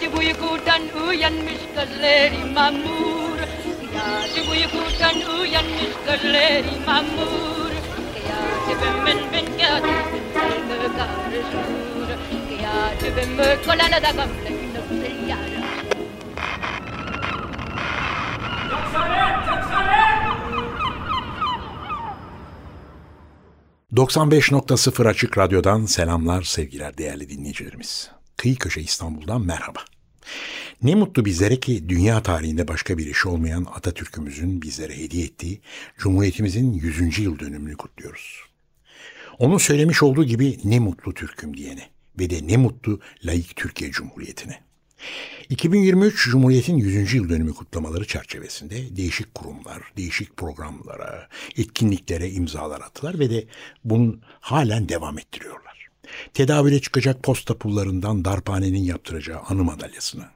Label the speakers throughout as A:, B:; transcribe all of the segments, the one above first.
A: Gece uykudan uyanmış gözlerim mamur. Gece uykudan uyanmış gözlerim mamur. Gece ben ben gece ben karışır Gece ben kolana da gamle nöbte yara 95.0 Açık Radyo'dan selamlar sevgiler değerli dinleyicilerimiz. Kıyı Köşe İstanbul'dan merhaba. Ne mutlu bizlere ki dünya tarihinde başka bir iş olmayan Atatürk'ümüzün bizlere hediye ettiği Cumhuriyetimizin 100. yıl dönümünü kutluyoruz. Onun söylemiş olduğu gibi ne mutlu Türk'üm diyene ve de ne mutlu layık Türkiye Cumhuriyeti'ne. 2023 Cumhuriyet'in 100. yıl dönümü kutlamaları çerçevesinde değişik kurumlar, değişik programlara, etkinliklere imzalar attılar ve de bunun halen devam ettiriyorlar. Tedavüle çıkacak posta pullarından darphanenin yaptıracağı anı madalyasına,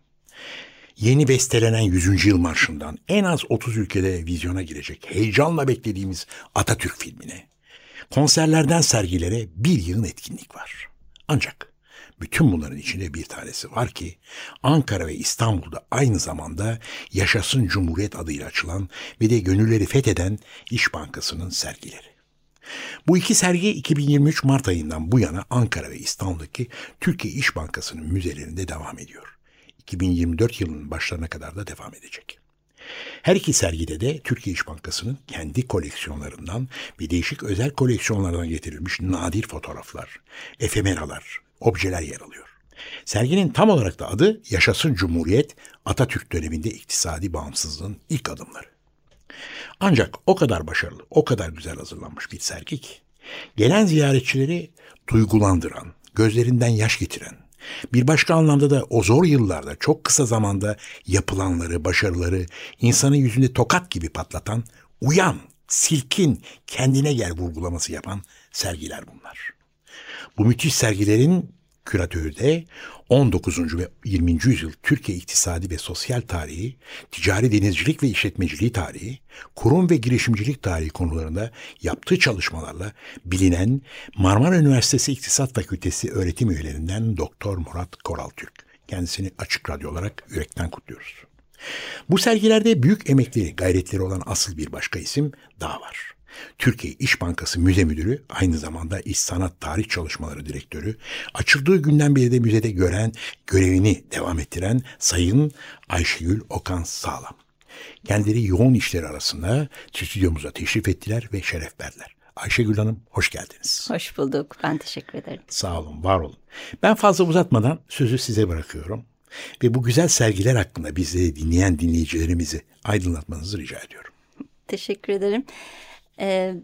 A: yeni bestelenen 100. yıl marşından en az 30 ülkede vizyona girecek heyecanla beklediğimiz Atatürk filmine, konserlerden sergilere bir yığın etkinlik var. Ancak bütün bunların içinde bir tanesi var ki Ankara ve İstanbul'da aynı zamanda Yaşasın Cumhuriyet adıyla açılan ve de gönülleri fetheden İş Bankası'nın sergileri. Bu iki sergi 2023 Mart ayından bu yana Ankara ve İstanbul'daki Türkiye İş Bankası'nın müzelerinde devam ediyor. 2024 yılının başlarına kadar da devam edecek. Her iki sergide de Türkiye İş Bankası'nın kendi koleksiyonlarından ve değişik özel koleksiyonlardan getirilmiş nadir fotoğraflar, efemeralar, objeler yer alıyor. Serginin tam olarak da adı Yaşasın Cumhuriyet, Atatürk döneminde iktisadi bağımsızlığın ilk adımları. Ancak o kadar başarılı, o kadar güzel hazırlanmış bir sergi ki, gelen ziyaretçileri duygulandıran, gözlerinden yaş getiren, bir başka anlamda da o zor yıllarda çok kısa zamanda yapılanları, başarıları insanın yüzünde tokat gibi patlatan, uyan, silkin, kendine gel vurgulaması yapan sergiler bunlar. Bu müthiş sergilerin küratörü de 19. ve 20. yüzyıl Türkiye iktisadi ve sosyal tarihi, ticari denizcilik ve işletmeciliği tarihi, kurum ve girişimcilik tarihi konularında yaptığı çalışmalarla bilinen Marmara Üniversitesi İktisat Fakültesi öğretim üyelerinden Doktor Murat Koraltürk. Kendisini açık radyo olarak yürekten kutluyoruz. Bu sergilerde büyük emekleri, gayretleri olan asıl bir başka isim daha var. Türkiye İş Bankası Müze Müdürü, aynı zamanda İş Sanat Tarih Çalışmaları Direktörü, açıldığı günden beri de müzede gören, görevini devam ettiren Sayın Ayşegül Okan Sağlam. Kendileri yoğun işleri arasında stüdyomuza teşrif ettiler ve şeref verdiler. Ayşegül Hanım hoş geldiniz.
B: Hoş bulduk. Ben teşekkür ederim.
A: Sağ olun, var olun. Ben fazla uzatmadan sözü size bırakıyorum. Ve bu güzel sergiler hakkında bizi dinleyen dinleyicilerimizi aydınlatmanızı rica ediyorum.
B: Teşekkür ederim. Ee,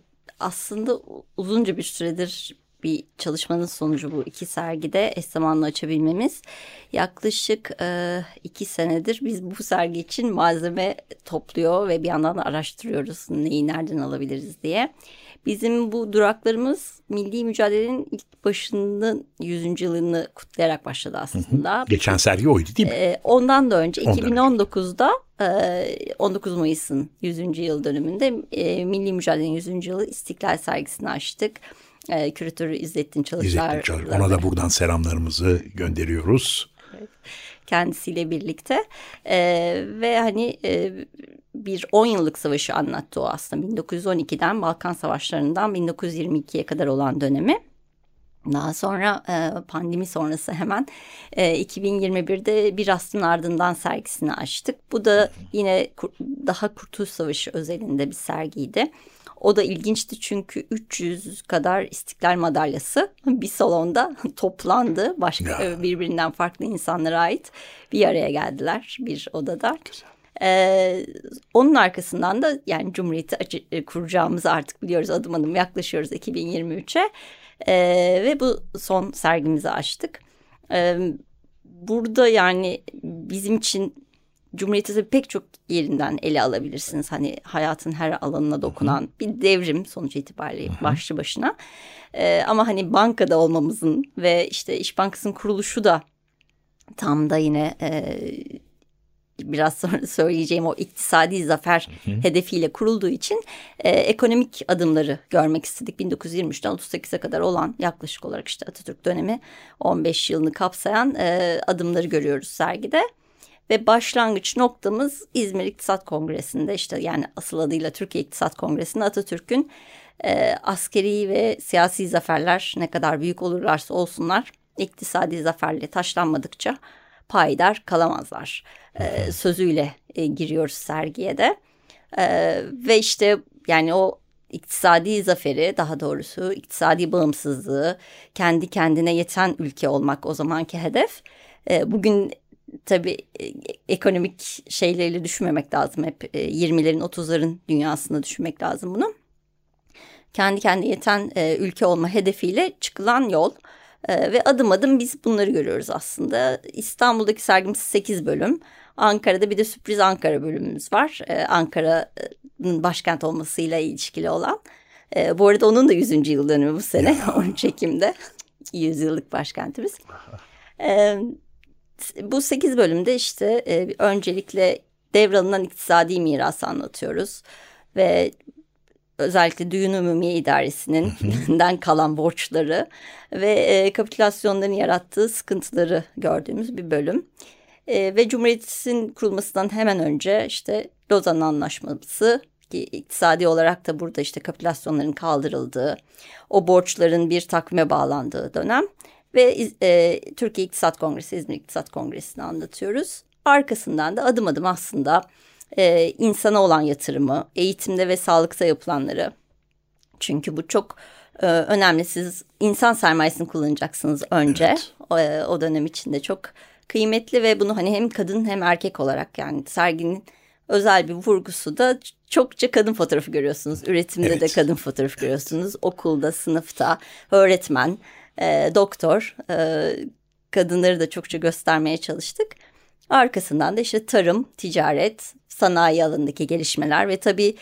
B: aslında uzunca bir süredir bir çalışmanın sonucu bu iki sergide eş zamanlı açabilmemiz. Yaklaşık e, iki senedir biz bu sergi için malzeme topluyor ve bir yandan da araştırıyoruz neyi nereden alabiliriz diye. Bizim bu duraklarımız milli mücadelenin ilk başının 100. yılını kutlayarak başladı aslında. Hı hı.
A: Geçen sergi oydu değil mi?
B: Ee, ondan da önce ondan 2019'da önce. 19 Mayıs'ın 100. yıl dönümünde e, Milli Mücadelenin 100. yılı İstiklal sergisini açtık. E, küratörü İzzettin Çalışlar. İzzettin
A: Çalışlar. Ona da buradan selamlarımızı gönderiyoruz.
B: Kendisiyle birlikte e, ve hani e, bir 10 yıllık savaşı anlattı o aslında 1912'den Balkan Savaşları'ndan 1922'ye kadar olan dönemi. Daha sonra e, pandemi sonrası hemen e, 2021'de bir aslın ardından sergisini açtık. Bu da yine daha Kurtuluş Savaşı özelinde bir sergiydi. O da ilginçti çünkü 300 kadar istiklal madalyası bir salonda toplandı. Başka ya. birbirinden farklı insanlara ait bir araya geldiler bir odada. Güzel. Ee, onun arkasından da yani Cumhuriyeti açı, e, kuracağımızı artık biliyoruz adım adım yaklaşıyoruz 2023'e ee, ve bu son sergimizi açtık. Ee, burada yani bizim için Cumhuriyeti pek çok yerinden ele alabilirsiniz. Hani hayatın her alanına dokunan bir devrim sonuç itibariyle başlı başına. Ee, ama hani bankada olmamızın ve işte İş Bankası'nın kuruluşu da tam da yine e, biraz sonra söyleyeceğim o iktisadi zafer hı hı. hedefiyle kurulduğu için e, ekonomik adımları görmek istedik. 1923'ten 38'e kadar olan yaklaşık olarak işte Atatürk dönemi 15 yılını kapsayan e, adımları görüyoruz sergide. Ve başlangıç noktamız İzmir İktisat Kongresi'nde işte yani asıl adıyla Türkiye İktisat Kongresi'nde Atatürk'ün e, askeri ve siyasi zaferler ne kadar büyük olurlarsa olsunlar iktisadi zaferle taşlanmadıkça payidar kalamazlar e, sözüyle e, giriyoruz sergiye de. E, ve işte yani o iktisadi zaferi daha doğrusu iktisadi bağımsızlığı kendi kendine yeten ülke olmak o zamanki hedef. E, bugün tabii e, ekonomik şeyleriyle düşünmemek lazım hep e, 20'lerin 30'ların dünyasında düşünmek lazım bunu. Kendi kendine yeten e, ülke olma hedefiyle çıkılan yol. E, ve adım adım biz bunları görüyoruz aslında. İstanbul'daki sergimiz 8 bölüm. Ankara'da bir de sürpriz Ankara bölümümüz var. Ankara'nın başkent olmasıyla ilişkili olan. Bu arada onun da 100. yıl dönümü bu sene 13 Ekim'de. 100 yıllık başkentimiz. Ee, bu 8 bölümde işte e, öncelikle devralınan iktisadi mirası anlatıyoruz. Ve özellikle Düğün Umumiye İdaresi'nin kalan borçları ve e, kapitülasyonların yarattığı sıkıntıları gördüğümüz bir bölüm. E, ve Cumhuriyet'in kurulmasından hemen önce işte Lozan Anlaşması ki iktisadi olarak da burada işte kapitülasyonların kaldırıldığı, o borçların bir takvime bağlandığı dönem ve e, Türkiye İktisat Kongresi, İzmir İktisat Kongresi'ni anlatıyoruz. Arkasından da adım adım aslında e, insana olan yatırımı, eğitimde ve sağlıkta yapılanları. Çünkü bu çok e, önemli. Siz insan sermayesini kullanacaksınız önce. Evet. O, e, o dönem içinde çok kıymetli ve bunu hani hem kadın hem erkek olarak yani serginin özel bir vurgusu da çokça kadın fotoğrafı görüyorsunuz. Üretimde evet. de kadın fotoğrafı görüyorsunuz. Okulda, sınıfta, öğretmen, e, doktor e, kadınları da çokça göstermeye çalıştık. Arkasından da işte tarım, ticaret, sanayi alanındaki gelişmeler ve tabii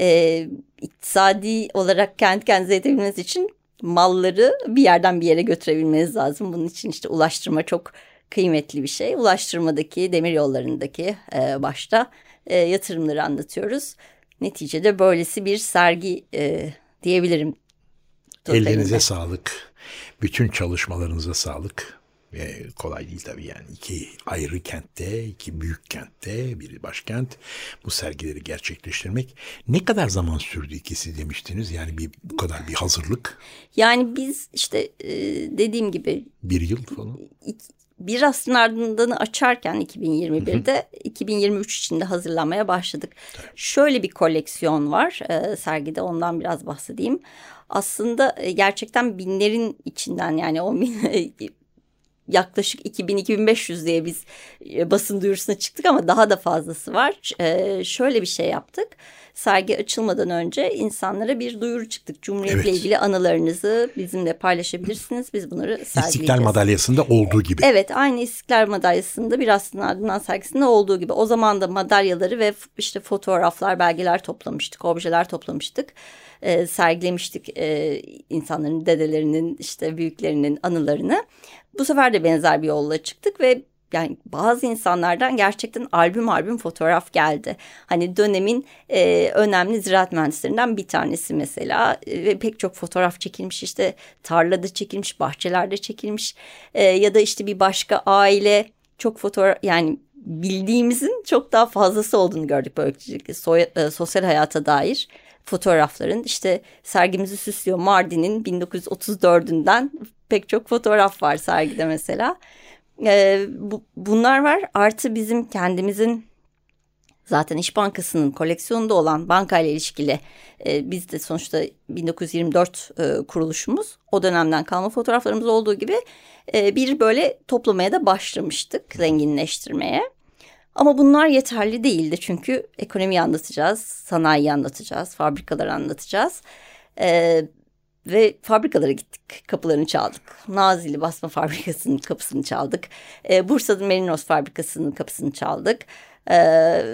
B: e, iktisadi olarak kendi kendinize yetebilmeniz için malları bir yerden bir yere götürebilmeniz lazım. Bunun için işte ulaştırma çok kıymetli bir şey. Ulaştırmadaki, demir yollarındaki e, başta e, yatırımları anlatıyoruz. Neticede böylesi bir sergi e, diyebilirim.
A: Ellerinize sağlık. Bütün çalışmalarınıza sağlık. Ve kolay değil tabii yani iki ayrı kentte, iki büyük kentte, bir başkent bu sergileri gerçekleştirmek. Ne kadar zaman sürdü ikisi demiştiniz? Yani bir bu kadar bir hazırlık.
B: Yani biz işte e, dediğim gibi.
A: Bir yıl falan.
B: Iki, bir aslında ardından açarken 2021'de hı hı. 2023 için de hazırlamaya başladık. Tabii. Şöyle bir koleksiyon var e, sergide ondan biraz bahsedeyim. Aslında e, gerçekten binlerin içinden yani o bin, yaklaşık 2000-2500 diye biz e, basın duyurusuna çıktık ama daha da fazlası var. E, şöyle bir şey yaptık. Sergi açılmadan önce insanlara bir duyuru çıktık. Cumhuriyetle evet. ilgili anılarınızı bizimle paylaşabilirsiniz. Biz bunları sergileyeceğiz.
A: İstiklal Madalyası'nda olduğu gibi.
B: Evet aynı İstiklal Madalyası'nda bir aslında ardından sergisinde olduğu gibi. O zaman da madalyaları ve işte fotoğraflar, belgeler toplamıştık, objeler toplamıştık e, sergilemiştik e, insanların dedelerinin işte büyüklerinin anılarını. Bu sefer de benzer bir yolla çıktık ve yani bazı insanlardan gerçekten albüm albüm fotoğraf geldi. Hani dönemin e, önemli ziraat mühendislerinden bir tanesi mesela e, ve pek çok fotoğraf çekilmiş işte tarlada çekilmiş, bahçelerde çekilmiş e, ya da işte bir başka aile çok fotoğraf yani bildiğimizin çok daha fazlası olduğunu gördük böylelikle so e, sosyal hayata dair fotoğrafların işte sergimizi süslüyor Mardin'in 1934'ünden pek çok fotoğraf var sergide mesela. Ee, bu, bunlar var artı bizim kendimizin zaten İş Bankası'nın koleksiyonunda olan bankayla ilişkili e, biz de sonuçta 1924 e, kuruluşumuz o dönemden kalma fotoğraflarımız olduğu gibi e, bir böyle toplamaya da başlamıştık zenginleştirmeye. Ama bunlar yeterli değildi çünkü ekonomiyi anlatacağız, sanayiyi anlatacağız, fabrikaları anlatacağız. Ee, ve fabrikalara gittik. Kapılarını çaldık. Nazilli Basma Fabrikası'nın kapısını çaldık. E, Bursa'da Merinos Fabrikası'nın kapısını çaldık. E,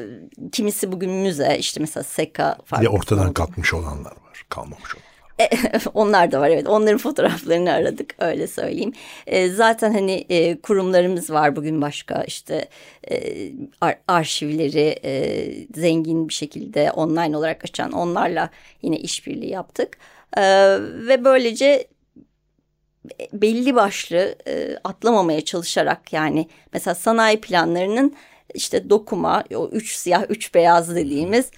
B: kimisi bugün müze işte mesela Seka
A: fabrikası. Bir ortadan kalkmış olanlar var. Kalmamış olanlar.
B: Onlar da var evet. Onların fotoğraflarını aradık öyle söyleyeyim. E, zaten hani e, kurumlarımız var bugün başka işte e, ar arşivleri e, zengin bir şekilde online olarak açan onlarla yine işbirliği yaptık. E, ve böylece belli başlı e, atlamamaya çalışarak yani mesela sanayi planlarının işte dokuma o üç siyah üç beyaz dediğimiz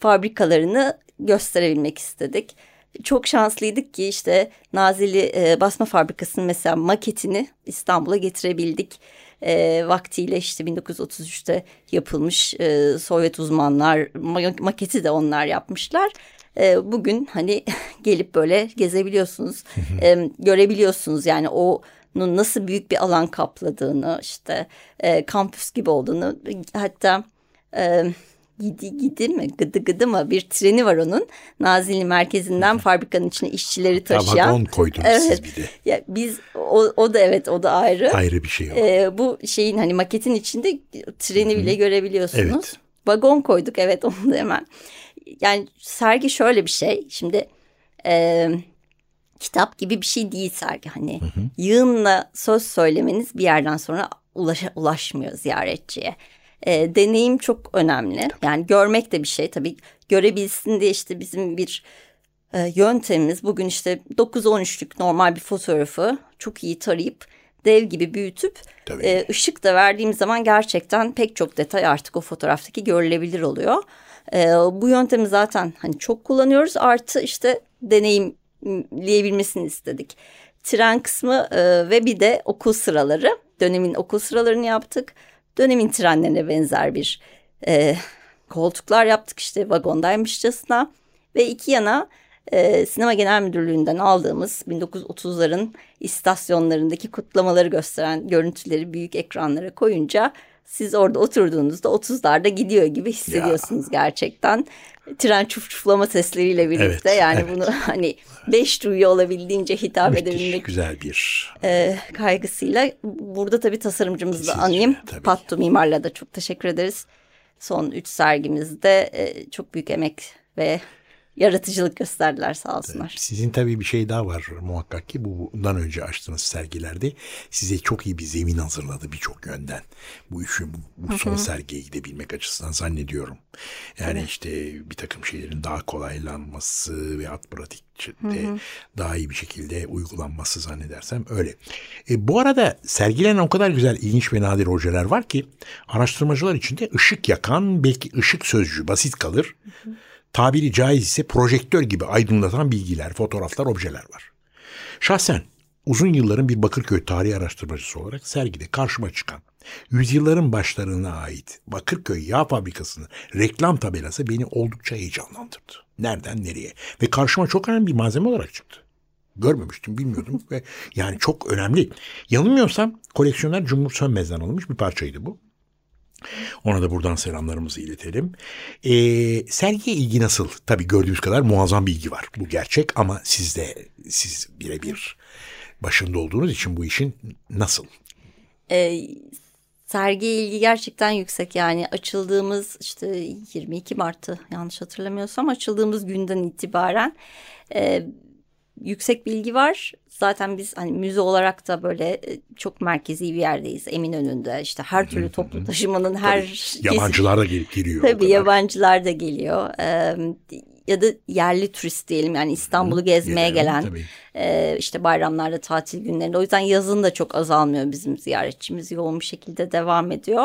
B: fabrikalarını gösterebilmek istedik çok şanslıydık ki işte Nazilli e, Basma Fabrikası'nın mesela maketini İstanbul'a getirebildik. E, vaktiyle işte 1933'te yapılmış e, Sovyet uzmanlar maketi de onlar yapmışlar. E, bugün hani gelip böyle gezebiliyorsunuz, e, görebiliyorsunuz yani o nasıl büyük bir alan kapladığını işte e, kampüs gibi olduğunu hatta e, Gidi gidi mi gıdı gıdı mı bir treni var onun Nazilli merkezinden fabrikanın içine işçileri taşıyan.
A: Vagon koydunuz evet. siz bir de.
B: Ya biz o, o da evet o da ayrı.
A: Ayrı bir şey o.
B: Ee, bu şeyin hani maketin içinde treni bile görebiliyorsunuz. Evet. Vagon koyduk evet onu da hemen. Yani sergi şöyle bir şey şimdi e, kitap gibi bir şey değil sergi hani hı hı. yığınla söz söylemeniz bir yerden sonra ulaş, ulaşmıyor ziyaretçiye. E, deneyim çok önemli. Yani görmek de bir şey tabii. Görebilsin diye işte bizim bir e, yöntemimiz bugün işte 9-13'lük normal bir fotoğrafı çok iyi tarayıp dev gibi büyütüp e, ışık da verdiğim zaman gerçekten pek çok detay artık o fotoğraftaki görülebilir oluyor. E, bu yöntemi zaten hani çok kullanıyoruz artı işte deneyimleyebilmesini istedik. Tren kısmı e, ve bir de okul sıraları dönemin okul sıralarını yaptık dönemin trenlerine benzer bir e, koltuklar yaptık işte vagondaymışçasına. Ve iki yana e, Sinema Genel Müdürlüğü'nden aldığımız 1930'ların istasyonlarındaki kutlamaları gösteren görüntüleri büyük ekranlara koyunca siz orada oturduğunuzda 30'larda gidiyor gibi hissediyorsunuz ya. gerçekten. Tren çuf çuflama sesleriyle birlikte evet, yani evet. bunu hani beş duyu olabildiğince hitap Müthiş, edebilmek.
A: güzel bir.
B: E, kaygısıyla burada tabii tasarımcımızı da anayım. Tabii. Pattu Mimar'la da çok teşekkür ederiz. Son üç sergimizde e, çok büyük emek ve yaratıcılık gösterdiler sağ olsunlar.
A: Sizin tabii bir şey daha var muhakkak ki bu bundan önce açtığınız sergilerde size çok iyi bir zemin hazırladı birçok yönden. Bu işi bu, bu son sergiye gidebilmek açısından zannediyorum. Yani evet. işte bir takım şeylerin daha kolaylanması ve at pratikte daha iyi bir şekilde uygulanması zannedersem öyle. E, bu arada sergilenen o kadar güzel ilginç ve nadir ojeler var ki araştırmacılar için de ışık yakan belki ışık sözcüğü basit kalır. Hı hı tabiri caiz ise projektör gibi aydınlatan bilgiler, fotoğraflar, objeler var. Şahsen uzun yılların bir Bakırköy tarih araştırmacısı olarak sergide karşıma çıkan yüzyılların başlarına ait Bakırköy Yağ Fabrikası'nın reklam tabelası beni oldukça heyecanlandırdı. Nereden nereye? Ve karşıma çok önemli bir malzeme olarak çıktı. Görmemiştim, bilmiyordum ve yani çok önemli. Yanılmıyorsam koleksiyoner Cumhur Sönmez'den alınmış bir parçaydı bu. Ona da buradan selamlarımızı iletelim. Ee, sergiye ilgi nasıl? Tabii gördüğümüz kadar muazzam bir ilgi var. Bu gerçek ama siz de siz birebir başında olduğunuz için bu işin nasıl?
B: Ee, sergiye ilgi gerçekten yüksek. Yani açıldığımız işte 22 Mart'ı yanlış hatırlamıyorsam açıldığımız günden itibaren e, yüksek bilgi var. Zaten biz hani müze olarak da böyle e, çok merkezi bir yerdeyiz. Eminönü'nde işte her türlü toplu taşımanın her...
A: Tabii, yabancılar da gelip geliyor.
B: Tabii yabancılar da geliyor. Ee, ya da yerli turist diyelim yani İstanbul'u gezmeye Gelelim, gelen e, işte bayramlarda tatil günlerinde o yüzden yazın da çok azalmıyor bizim ziyaretçimiz yoğun bir şekilde devam ediyor.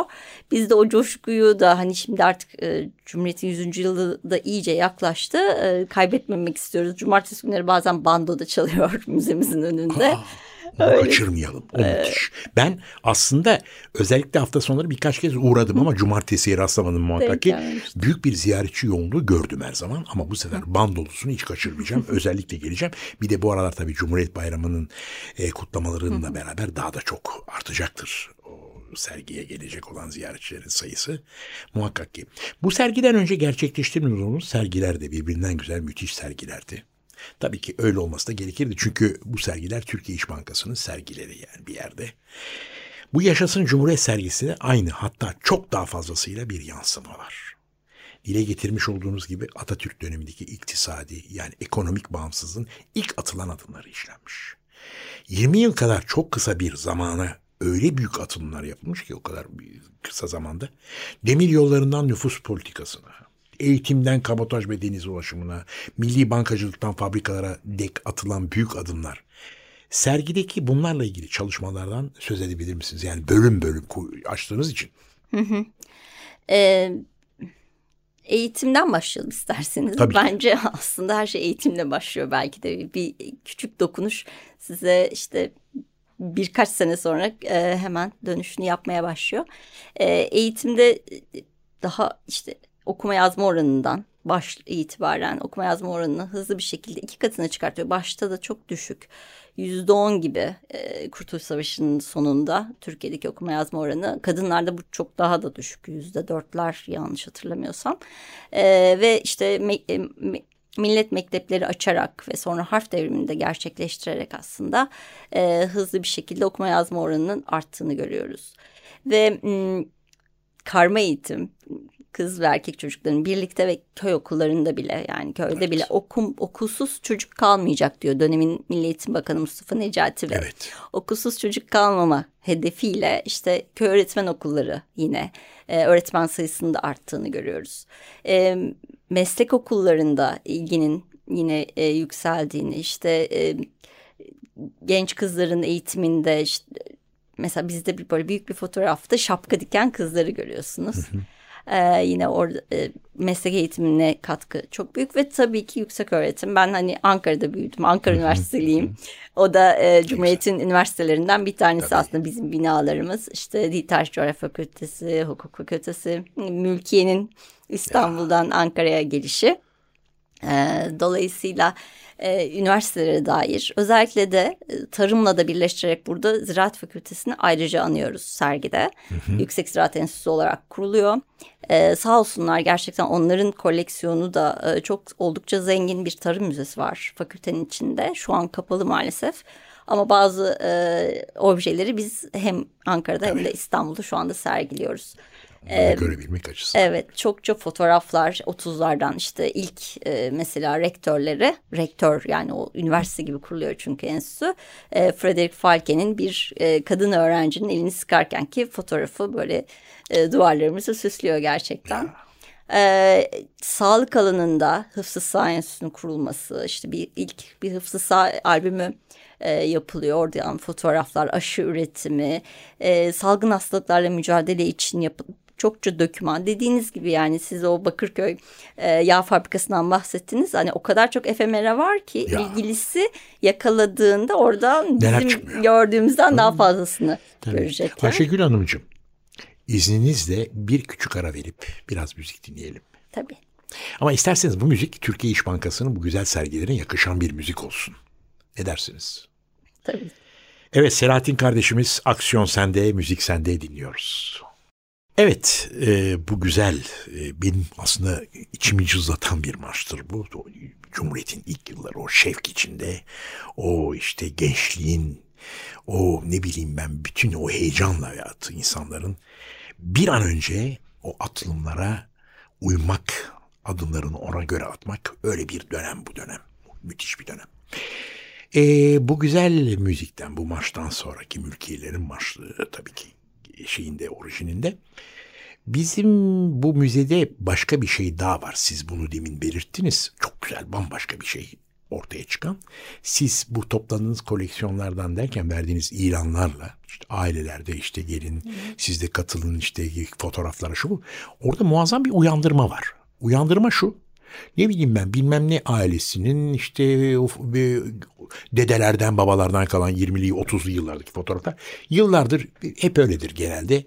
B: Biz de o coşkuyu da hani şimdi artık e, Cumhuriyet'in 100. yılı da iyice yaklaştı e, kaybetmemek istiyoruz. Cumartesi günleri bazen bando da çalıyor müzemizin önünde.
A: Aa. Onu kaçırmayalım. O ee, müthiş. Ben aslında özellikle hafta sonları birkaç kez uğradım ama cumartesiye rastlamadım muhakkak ki. Büyük bir ziyaretçi yoğunluğu gördüm her zaman ama bu sefer bandolusunu hiç kaçırmayacağım. özellikle geleceğim. Bir de bu aralar tabii Cumhuriyet Bayramı'nın e, kutlamalarıyla beraber daha da çok artacaktır sergiye gelecek olan ziyaretçilerin sayısı muhakkak ki. Bu sergiden önce gerçekleştirdiğimiz sergiler de birbirinden güzel müthiş sergilerdi. Tabii ki öyle olması da gerekirdi. Çünkü bu sergiler Türkiye İş Bankası'nın sergileri yani bir yerde. Bu Yaşasın Cumhuriyet sergisine aynı hatta çok daha fazlasıyla bir yansıma var. Dile getirmiş olduğunuz gibi Atatürk dönemindeki iktisadi yani ekonomik bağımsızlığın ilk atılan adımları işlenmiş. 20 yıl kadar çok kısa bir zamana öyle büyük atılımlar yapılmış ki o kadar kısa zamanda. Demir yollarından nüfus politikasına, eğitimden kabotaj ve deniz ulaşımına, milli bankacılıktan fabrikalara dek atılan büyük adımlar. Sergideki bunlarla ilgili çalışmalardan söz edebilir misiniz? Yani bölüm bölüm açtığınız için. Hı hı.
B: Ee, eğitimden başlayalım isterseniz. Tabii Bence aslında her şey eğitimle başlıyor belki de. Bir küçük dokunuş size işte birkaç sene sonra e, hemen dönüşünü yapmaya başlıyor. E, eğitimde daha işte okuma yazma oranından baş itibaren okuma yazma oranını hızlı bir şekilde iki katına çıkartıyor. Başta da çok düşük. Yüzde on gibi e, Kurtuluş Savaşı'nın sonunda Türkiye'deki okuma yazma oranı. Kadınlarda bu çok daha da düşük. Yüzde dörtler yanlış hatırlamıyorsam. E, ve işte me, e, me, millet mektepleri açarak ve sonra harf devrimini de gerçekleştirerek aslında e, hızlı bir şekilde okuma yazma oranının arttığını görüyoruz. Ve m, karma eğitim kız ve erkek çocukların birlikte ve köy okullarında bile yani köyde evet. bile okum, okulsuz çocuk kalmayacak diyor dönemin Milli Eğitim Bakanı Mustafa Necati ve evet. okulsuz çocuk kalmama hedefiyle işte köy öğretmen okulları yine e, öğretmen sayısının da arttığını görüyoruz. E, meslek okullarında ilginin yine e, yükseldiğini işte e, genç kızların eğitiminde işte, mesela bizde bir böyle büyük bir fotoğrafta şapka diken kızları görüyorsunuz. Ee, yine orada e, meslek eğitimine katkı çok büyük ve tabii ki yüksek öğretim. Ben hani Ankara'da büyüdüm. Ankara Üniversiteliyim. O da e, Cumhuriyet'in üniversitelerinden bir tanesi tabii. aslında bizim binalarımız. İşte Dil Coğrafya Fakültesi, Hukuk Fakültesi, Mülkiye'nin İstanbul'dan Ankara'ya gelişi. Ee, dolayısıyla e, üniversitelere dair özellikle de e, tarımla da birleştirerek burada Ziraat Fakültesini ayrıca anıyoruz sergide. Hı hı. Yüksek Ziraat Enstitüsü olarak kuruluyor. Ee, sağ olsunlar gerçekten onların koleksiyonu da e, çok oldukça zengin bir tarım müzesi var fakültenin içinde. Şu an kapalı maalesef. Ama bazı e, objeleri biz hem Ankara'da hem de İstanbul'da şu anda sergiliyoruz.
A: Ee, görebilmek açısından.
B: Evet çok çok fotoğraflar 30'lardan işte ilk e, mesela rektörleri rektör yani o üniversite gibi kuruluyor çünkü enstitü. E, Frederick Falke'nin bir e, kadın öğrencinin elini sıkarken ki fotoğrafı böyle e, duvarlarımızı süslüyor gerçekten. Ya. Ee, sağlık alanında Hıfzı Sağ Enstitüsü'nün kurulması, işte bir ilk bir Hıfzı Sağ albümü e, yapılıyor. Oradan fotoğraflar, aşı üretimi, e, salgın hastalıklarla mücadele için yap çokça döküman. Dediğiniz gibi yani siz o Bakırköy e, yağ fabrikasından bahsettiniz. Hani o kadar çok efemera var ki ya. ilgilisi yakaladığında oradan Neler bizim çıkmıyor. gördüğümüzden daha fazlasını Tabii. görecekler.
A: Ayşegül Hanımcığım izninizle bir küçük ara verip biraz müzik dinleyelim.
B: Tabii.
A: Ama isterseniz bu müzik Türkiye İş Bankası'nın bu güzel sergilerine yakışan bir müzik olsun. Ne dersiniz?
B: Tabii.
A: Evet Selahattin kardeşimiz Aksiyon Sende, Müzik Sende dinliyoruz. Evet, e, bu güzel, e, benim aslında içimi cızlatan bir maçtır bu. Cumhuriyet'in ilk yılları, o şevk içinde, o işte gençliğin, o ne bileyim ben bütün o heyecanla hayatı insanların bir an önce o atılımlara uymak, adımlarını ona göre atmak öyle bir dönem bu dönem. Müthiş bir dönem. E, bu güzel müzikten, bu maçtan sonraki mülkiyelerin maçlığı tabii ki şeyinde, orijininde. Bizim bu müzede başka bir şey daha var. Siz bunu demin belirttiniz. Çok güzel, bambaşka bir şey ortaya çıkan. Siz bu topladığınız koleksiyonlardan derken verdiğiniz ilanlarla işte ailelerde işte gelin siz de katılın işte fotoğraflara şu bu. Orada muazzam bir uyandırma var. Uyandırma şu. Ne bileyim ben bilmem ne ailesinin işte dedelerden babalardan kalan 20'li 30'lu yıllardaki fotoğraflar yıllardır hep öyledir genelde.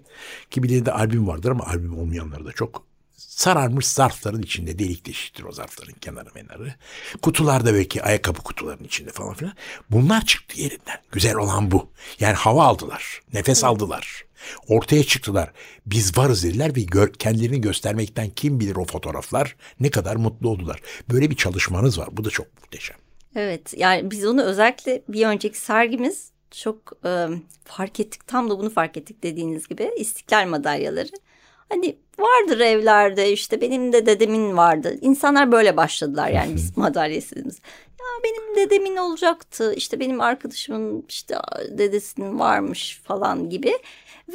A: Ki bir de albüm vardır ama albüm olmayanları da çok sararmış zarfların içinde delik deşiktir o zarfların kenarı menarı. Kutularda belki ayakkabı kutularının içinde falan filan. Bunlar çıktı yerinden. Güzel olan bu. Yani hava aldılar. Nefes aldılar. Ortaya çıktılar. Biz varız dediler ve gör, kendilerini göstermekten kim bilir o fotoğraflar ne kadar mutlu oldular. Böyle bir çalışmanız var. Bu da çok muhteşem.
B: Evet yani biz onu özellikle bir önceki sergimiz çok e, fark ettik tam da bunu fark ettik dediğiniz gibi istiklal madalyaları. Hani vardır evlerde işte benim de dedemin vardı. İnsanlar böyle başladılar yani biz madalyasımız. Ya benim dedemin olacaktı işte benim arkadaşımın işte dedesinin varmış falan gibi.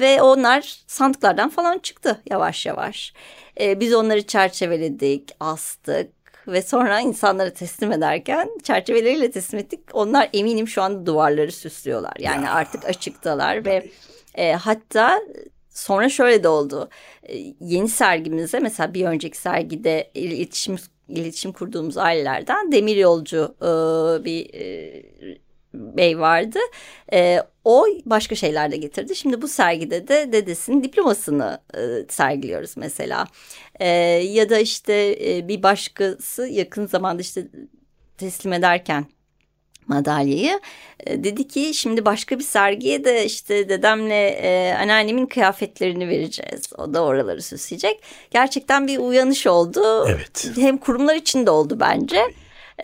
B: Ve onlar sandıklardan falan çıktı yavaş yavaş. Ee, biz onları çerçeveledik, astık ve sonra insanlara teslim ederken çerçeveleriyle teslim ettik. Onlar eminim şu anda duvarları süslüyorlar. Yani ya. artık açıktalar ve e, hatta sonra şöyle de oldu. E, yeni sergimize mesela bir önceki sergide iletişim iletişim kurduğumuz ailelerden demir yolcu e, bir e, bey vardı. E, o başka şeyler de getirdi. Şimdi bu sergide de dedesinin diplomasını e, sergiliyoruz mesela. E, ya da işte e, bir başkası yakın zamanda işte teslim ederken madalyayı. E, dedi ki şimdi başka bir sergiye de işte dedemle e, anneannemin kıyafetlerini vereceğiz. O da oraları süsleyecek. Gerçekten bir uyanış oldu.
A: Evet.
B: Hem kurumlar için de oldu bence.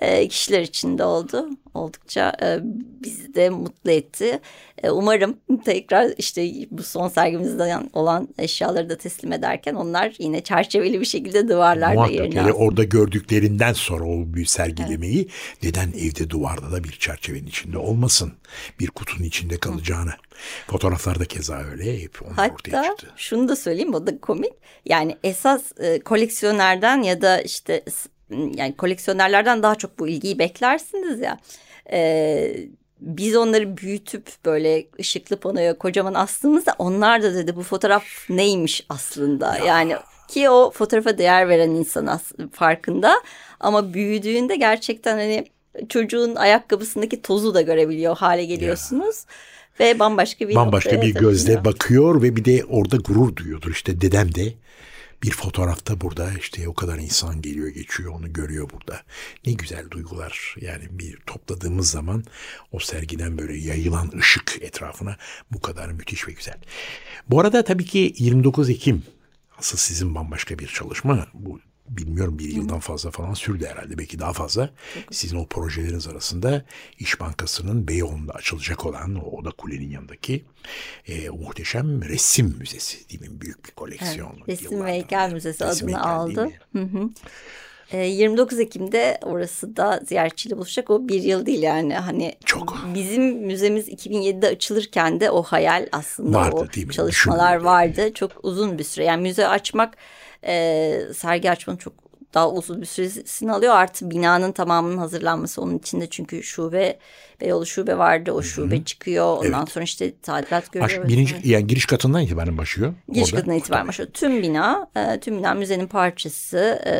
B: E, kişiler için de oldu oldukça e, bizi de mutlu etti. E, umarım tekrar işte bu son sergimizden olan eşyaları da teslim ederken onlar yine çerçeveli bir şekilde duvarlarda
A: Muhakkak,
B: yerini
A: yani orada gördüklerinden sonra o bir sergilemeyi evet. neden evde duvarda da bir çerçevenin içinde olmasın? Bir kutunun içinde kalacağını. Hı. Fotoğraflar da keza öyle hep onlar
B: Hatta
A: ortaya çıktı.
B: şunu da söyleyeyim o da komik. Yani esas e, koleksiyonerden ya da işte yani koleksiyonerlerden daha çok bu ilgiyi beklersiniz ya. E, biz onları büyütüp böyle ışıklı panoya kocaman astığımızda onlar da dedi bu fotoğraf neymiş aslında. Ya. Yani ki o fotoğrafa değer veren insan farkında ama büyüdüğünde gerçekten hani çocuğun ayakkabısındaki tozu da görebiliyor hale geliyorsunuz. Ya. Ve bambaşka bir
A: bambaşka bir gözle bakıyor ve bir de orada gurur duyuyordur. İşte dedem de bir fotoğrafta burada işte o kadar insan geliyor geçiyor onu görüyor burada. Ne güzel duygular yani bir topladığımız zaman o sergiden böyle yayılan ışık etrafına bu kadar müthiş ve güzel. Bu arada tabii ki 29 Ekim asıl sizin bambaşka bir çalışma bu bilmiyorum bir yıldan fazla falan sürdü herhalde belki daha fazla. Sizin o projeleriniz arasında İş Bankası'nın Beyoğlu'nda açılacak olan o Oda Kule'nin yanındaki e, muhteşem resim müzesi değil mi? Büyük bir koleksiyon.
B: Evet, resim ve heykel müzesi resim adını heykel, aldı. Hı hı. 29 Ekim'de orası da ziyaretçiyle buluşacak. O bir yıl değil yani hani
A: çok.
B: Bizim müzemiz 2007'de açılırken de o hayal aslında vardı, o çalışmalar vardı. Çok uzun bir süre. Yani müze açmak sergi açmanın çok daha uzun bir süresini alıyor. Artı binanın tamamının hazırlanması onun içinde çünkü şube Beyoğlu şube vardı. O şube Hı-hı. çıkıyor. Ondan evet. sonra işte tadilat görüyor.
A: Baş, birinci, yani giriş katından itibaren başlıyor.
B: Giriş orada. katından itibaren başlıyor. Tüm bina, e, tüm bina müzenin parçası. E,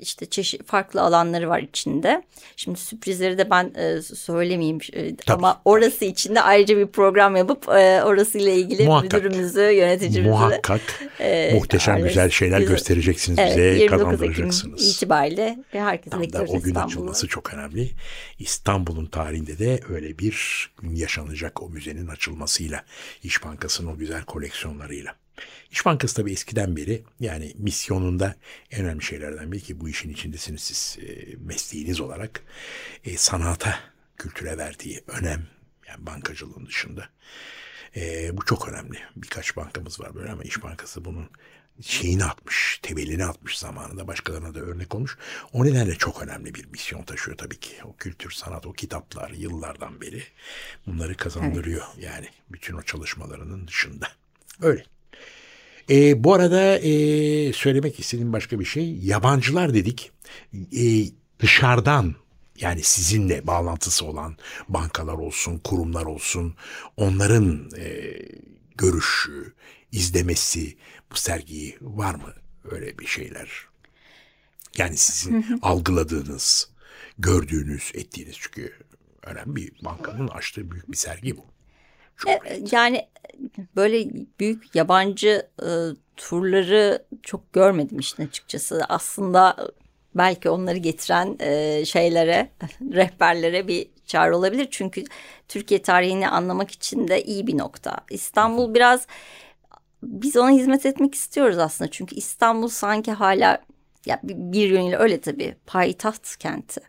B: işte çeşit farklı alanları var içinde. Şimdi sürprizleri de ben e, söylemeyeyim e, ama orası içinde ayrıca bir program yapıp e, orası ile ilgili Muhakkak. müdürümüzü, yöneticimizi
A: Muhakkak. E, muhteşem güzel şeyler göstereceksiniz evet, bize, kazandıracaksınız.
B: Ekim itibariyle ve herkese Tam
A: da o gün açılması çok önemli. İstanbul'un tarihinde de öyle bir gün yaşanacak o müzenin açılmasıyla, İş Bankası'nın o güzel koleksiyonlarıyla. İş Bankası tabii eskiden beri yani misyonunda en önemli şeylerden biri ki bu işin içindesiniz siz e, mesleğiniz olarak e, sanata, kültüre verdiği önem yani bankacılığın dışında. E, bu çok önemli. Birkaç bankamız var böyle ama İş Bankası bunun şeyini atmış, temelini atmış zamanında başkalarına da örnek olmuş. O nedenle çok önemli bir misyon taşıyor tabii ki. O kültür, sanat, o kitaplar yıllardan beri bunları kazandırıyor. Evet. Yani bütün o çalışmalarının dışında. Öyle. E, bu arada e, söylemek istediğim başka bir şey. Yabancılar dedik. E, dışarıdan yani sizinle bağlantısı olan bankalar olsun, kurumlar olsun onların e, görüşü, izlemesi bu sergiyi var mı öyle bir şeyler? Yani sizin algıladığınız, gördüğünüz, ettiğiniz çünkü önemli bir bankanın açtığı büyük bir sergi bu.
B: Çok e, yani böyle büyük yabancı e, turları çok görmedim işin açıkçası. Aslında belki onları getiren e, şeylere, rehberlere bir çağrı olabilir. Çünkü Türkiye tarihini anlamak için de iyi bir nokta. İstanbul biraz biz ona hizmet etmek istiyoruz aslında. Çünkü İstanbul sanki hala ya bir yönüyle öyle tabii payitaht kenti.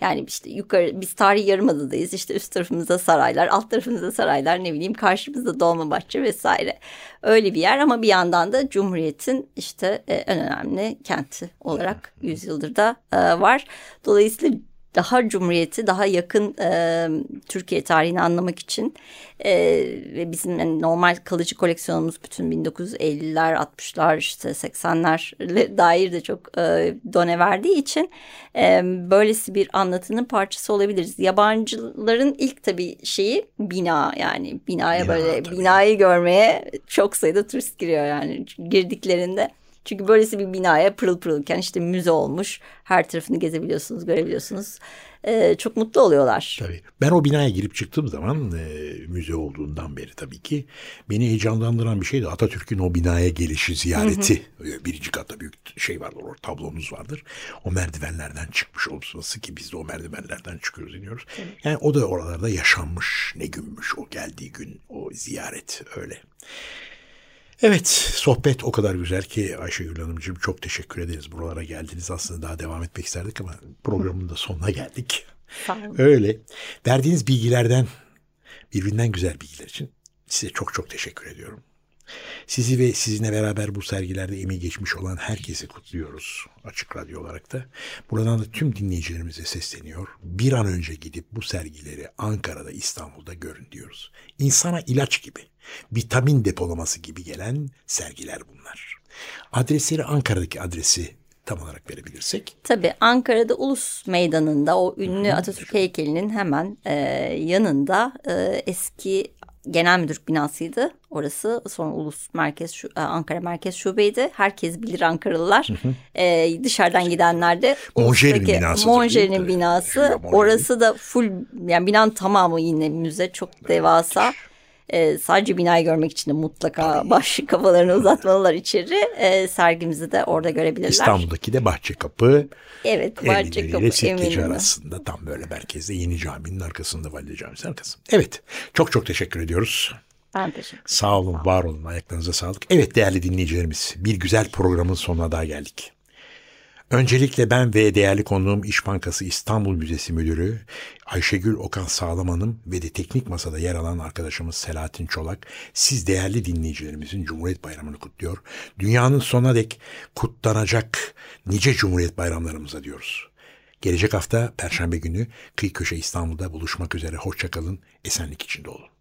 B: Yani işte yukarı biz tarihi yarımadadayız. İşte üst tarafımızda saraylar, alt tarafımızda saraylar, ne bileyim karşımızda Dolmabahçe vesaire. Öyle bir yer ama bir yandan da Cumhuriyet'in işte e, en önemli kenti olarak yüzyıldır da e, var. Dolayısıyla daha Cumhuriyeti daha yakın e, Türkiye tarihini anlamak için e, ve bizim yani normal kalıcı koleksiyonumuz bütün 1950'ler 60'lar işte 80'ler dair de çok e, done verdiği için e, böylesi bir anlatının parçası olabiliriz. Yabancıların ilk tabii şeyi bina yani binaya bina, böyle tabii. binayı görmeye çok sayıda turist giriyor yani girdiklerinde çünkü böylesi bir binaya pırıl pırılken işte müze olmuş. Her tarafını gezebiliyorsunuz, görebiliyorsunuz. Ee, çok mutlu oluyorlar.
A: Tabii. Ben o binaya girip çıktığım zaman e, müze olduğundan beri tabii ki beni heyecanlandıran bir şey de Atatürk'ün o binaya gelişi, ziyareti. Birinci katta büyük şey vardır, orada tablomuz vardır. O merdivenlerden çıkmış olması ki biz de o merdivenlerden çıkıyoruz, iniyoruz. Hı. Yani o da oralarda yaşanmış, ne günmüş o geldiği gün, o ziyaret öyle. Evet, sohbet o kadar güzel ki Ayşegül Hanımcığım çok teşekkür ederiz. Buralara geldiniz. Aslında daha devam etmek isterdik ama programın da sonuna geldik. Öyle. Verdiğiniz bilgilerden, birbirinden güzel bilgiler için size çok çok teşekkür ediyorum. Sizi ve sizinle beraber bu sergilerde emeği geçmiş olan herkesi kutluyoruz Açık Radyo olarak da. Buradan da tüm dinleyicilerimize sesleniyor. Bir an önce gidip bu sergileri Ankara'da, İstanbul'da görün diyoruz. İnsana ilaç gibi, vitamin depolaması gibi gelen sergiler bunlar. Adresleri Ankara'daki adresi tam olarak verebilirsek.
B: Tabii Ankara'da Ulus Meydanı'nda o ünlü Hı-hı. Atatürk heykelinin hemen e, yanında e, eski genel müdürlük binasıydı orası. Sonra Ulus Merkez şu, e, Ankara Merkez Şube'ydi. Herkes bilir Ankaralılar. Hı hı. Ee, dışarıdan gidenler de
A: Monjer'in binası.
B: Monjer'in binası. Orası da full yani binanın tamamı yine müze çok devasa. E, sadece binayı görmek için de mutlaka baş kafalarını uzatmalılar içeri. E, sergimizi de orada görebilirler.
A: İstanbul'daki de Bahçe Kapı.
B: Evet Bahçe Kapı.
A: Sirkeci arasında tam böyle merkezde Yeni Cami'nin arkasında Valide Camisi arkasında. Evet çok çok teşekkür ediyoruz.
B: Ben teşekkür ederim.
A: Sağ olun, var olun. Ayaklarınıza sağlık. Evet değerli dinleyicilerimiz, bir güzel programın sonuna daha geldik. Öncelikle ben ve değerli konuğum İş Bankası İstanbul Müzesi Müdürü Ayşegül Okan Sağlam Hanım ve de teknik masada yer alan arkadaşımız Selahattin Çolak siz değerli dinleyicilerimizin Cumhuriyet Bayramı'nı kutluyor. Dünyanın sonuna dek kutlanacak nice Cumhuriyet Bayramlarımıza diyoruz. Gelecek hafta Perşembe günü Kıyı Köşe İstanbul'da buluşmak üzere. Hoşçakalın, esenlik içinde olun.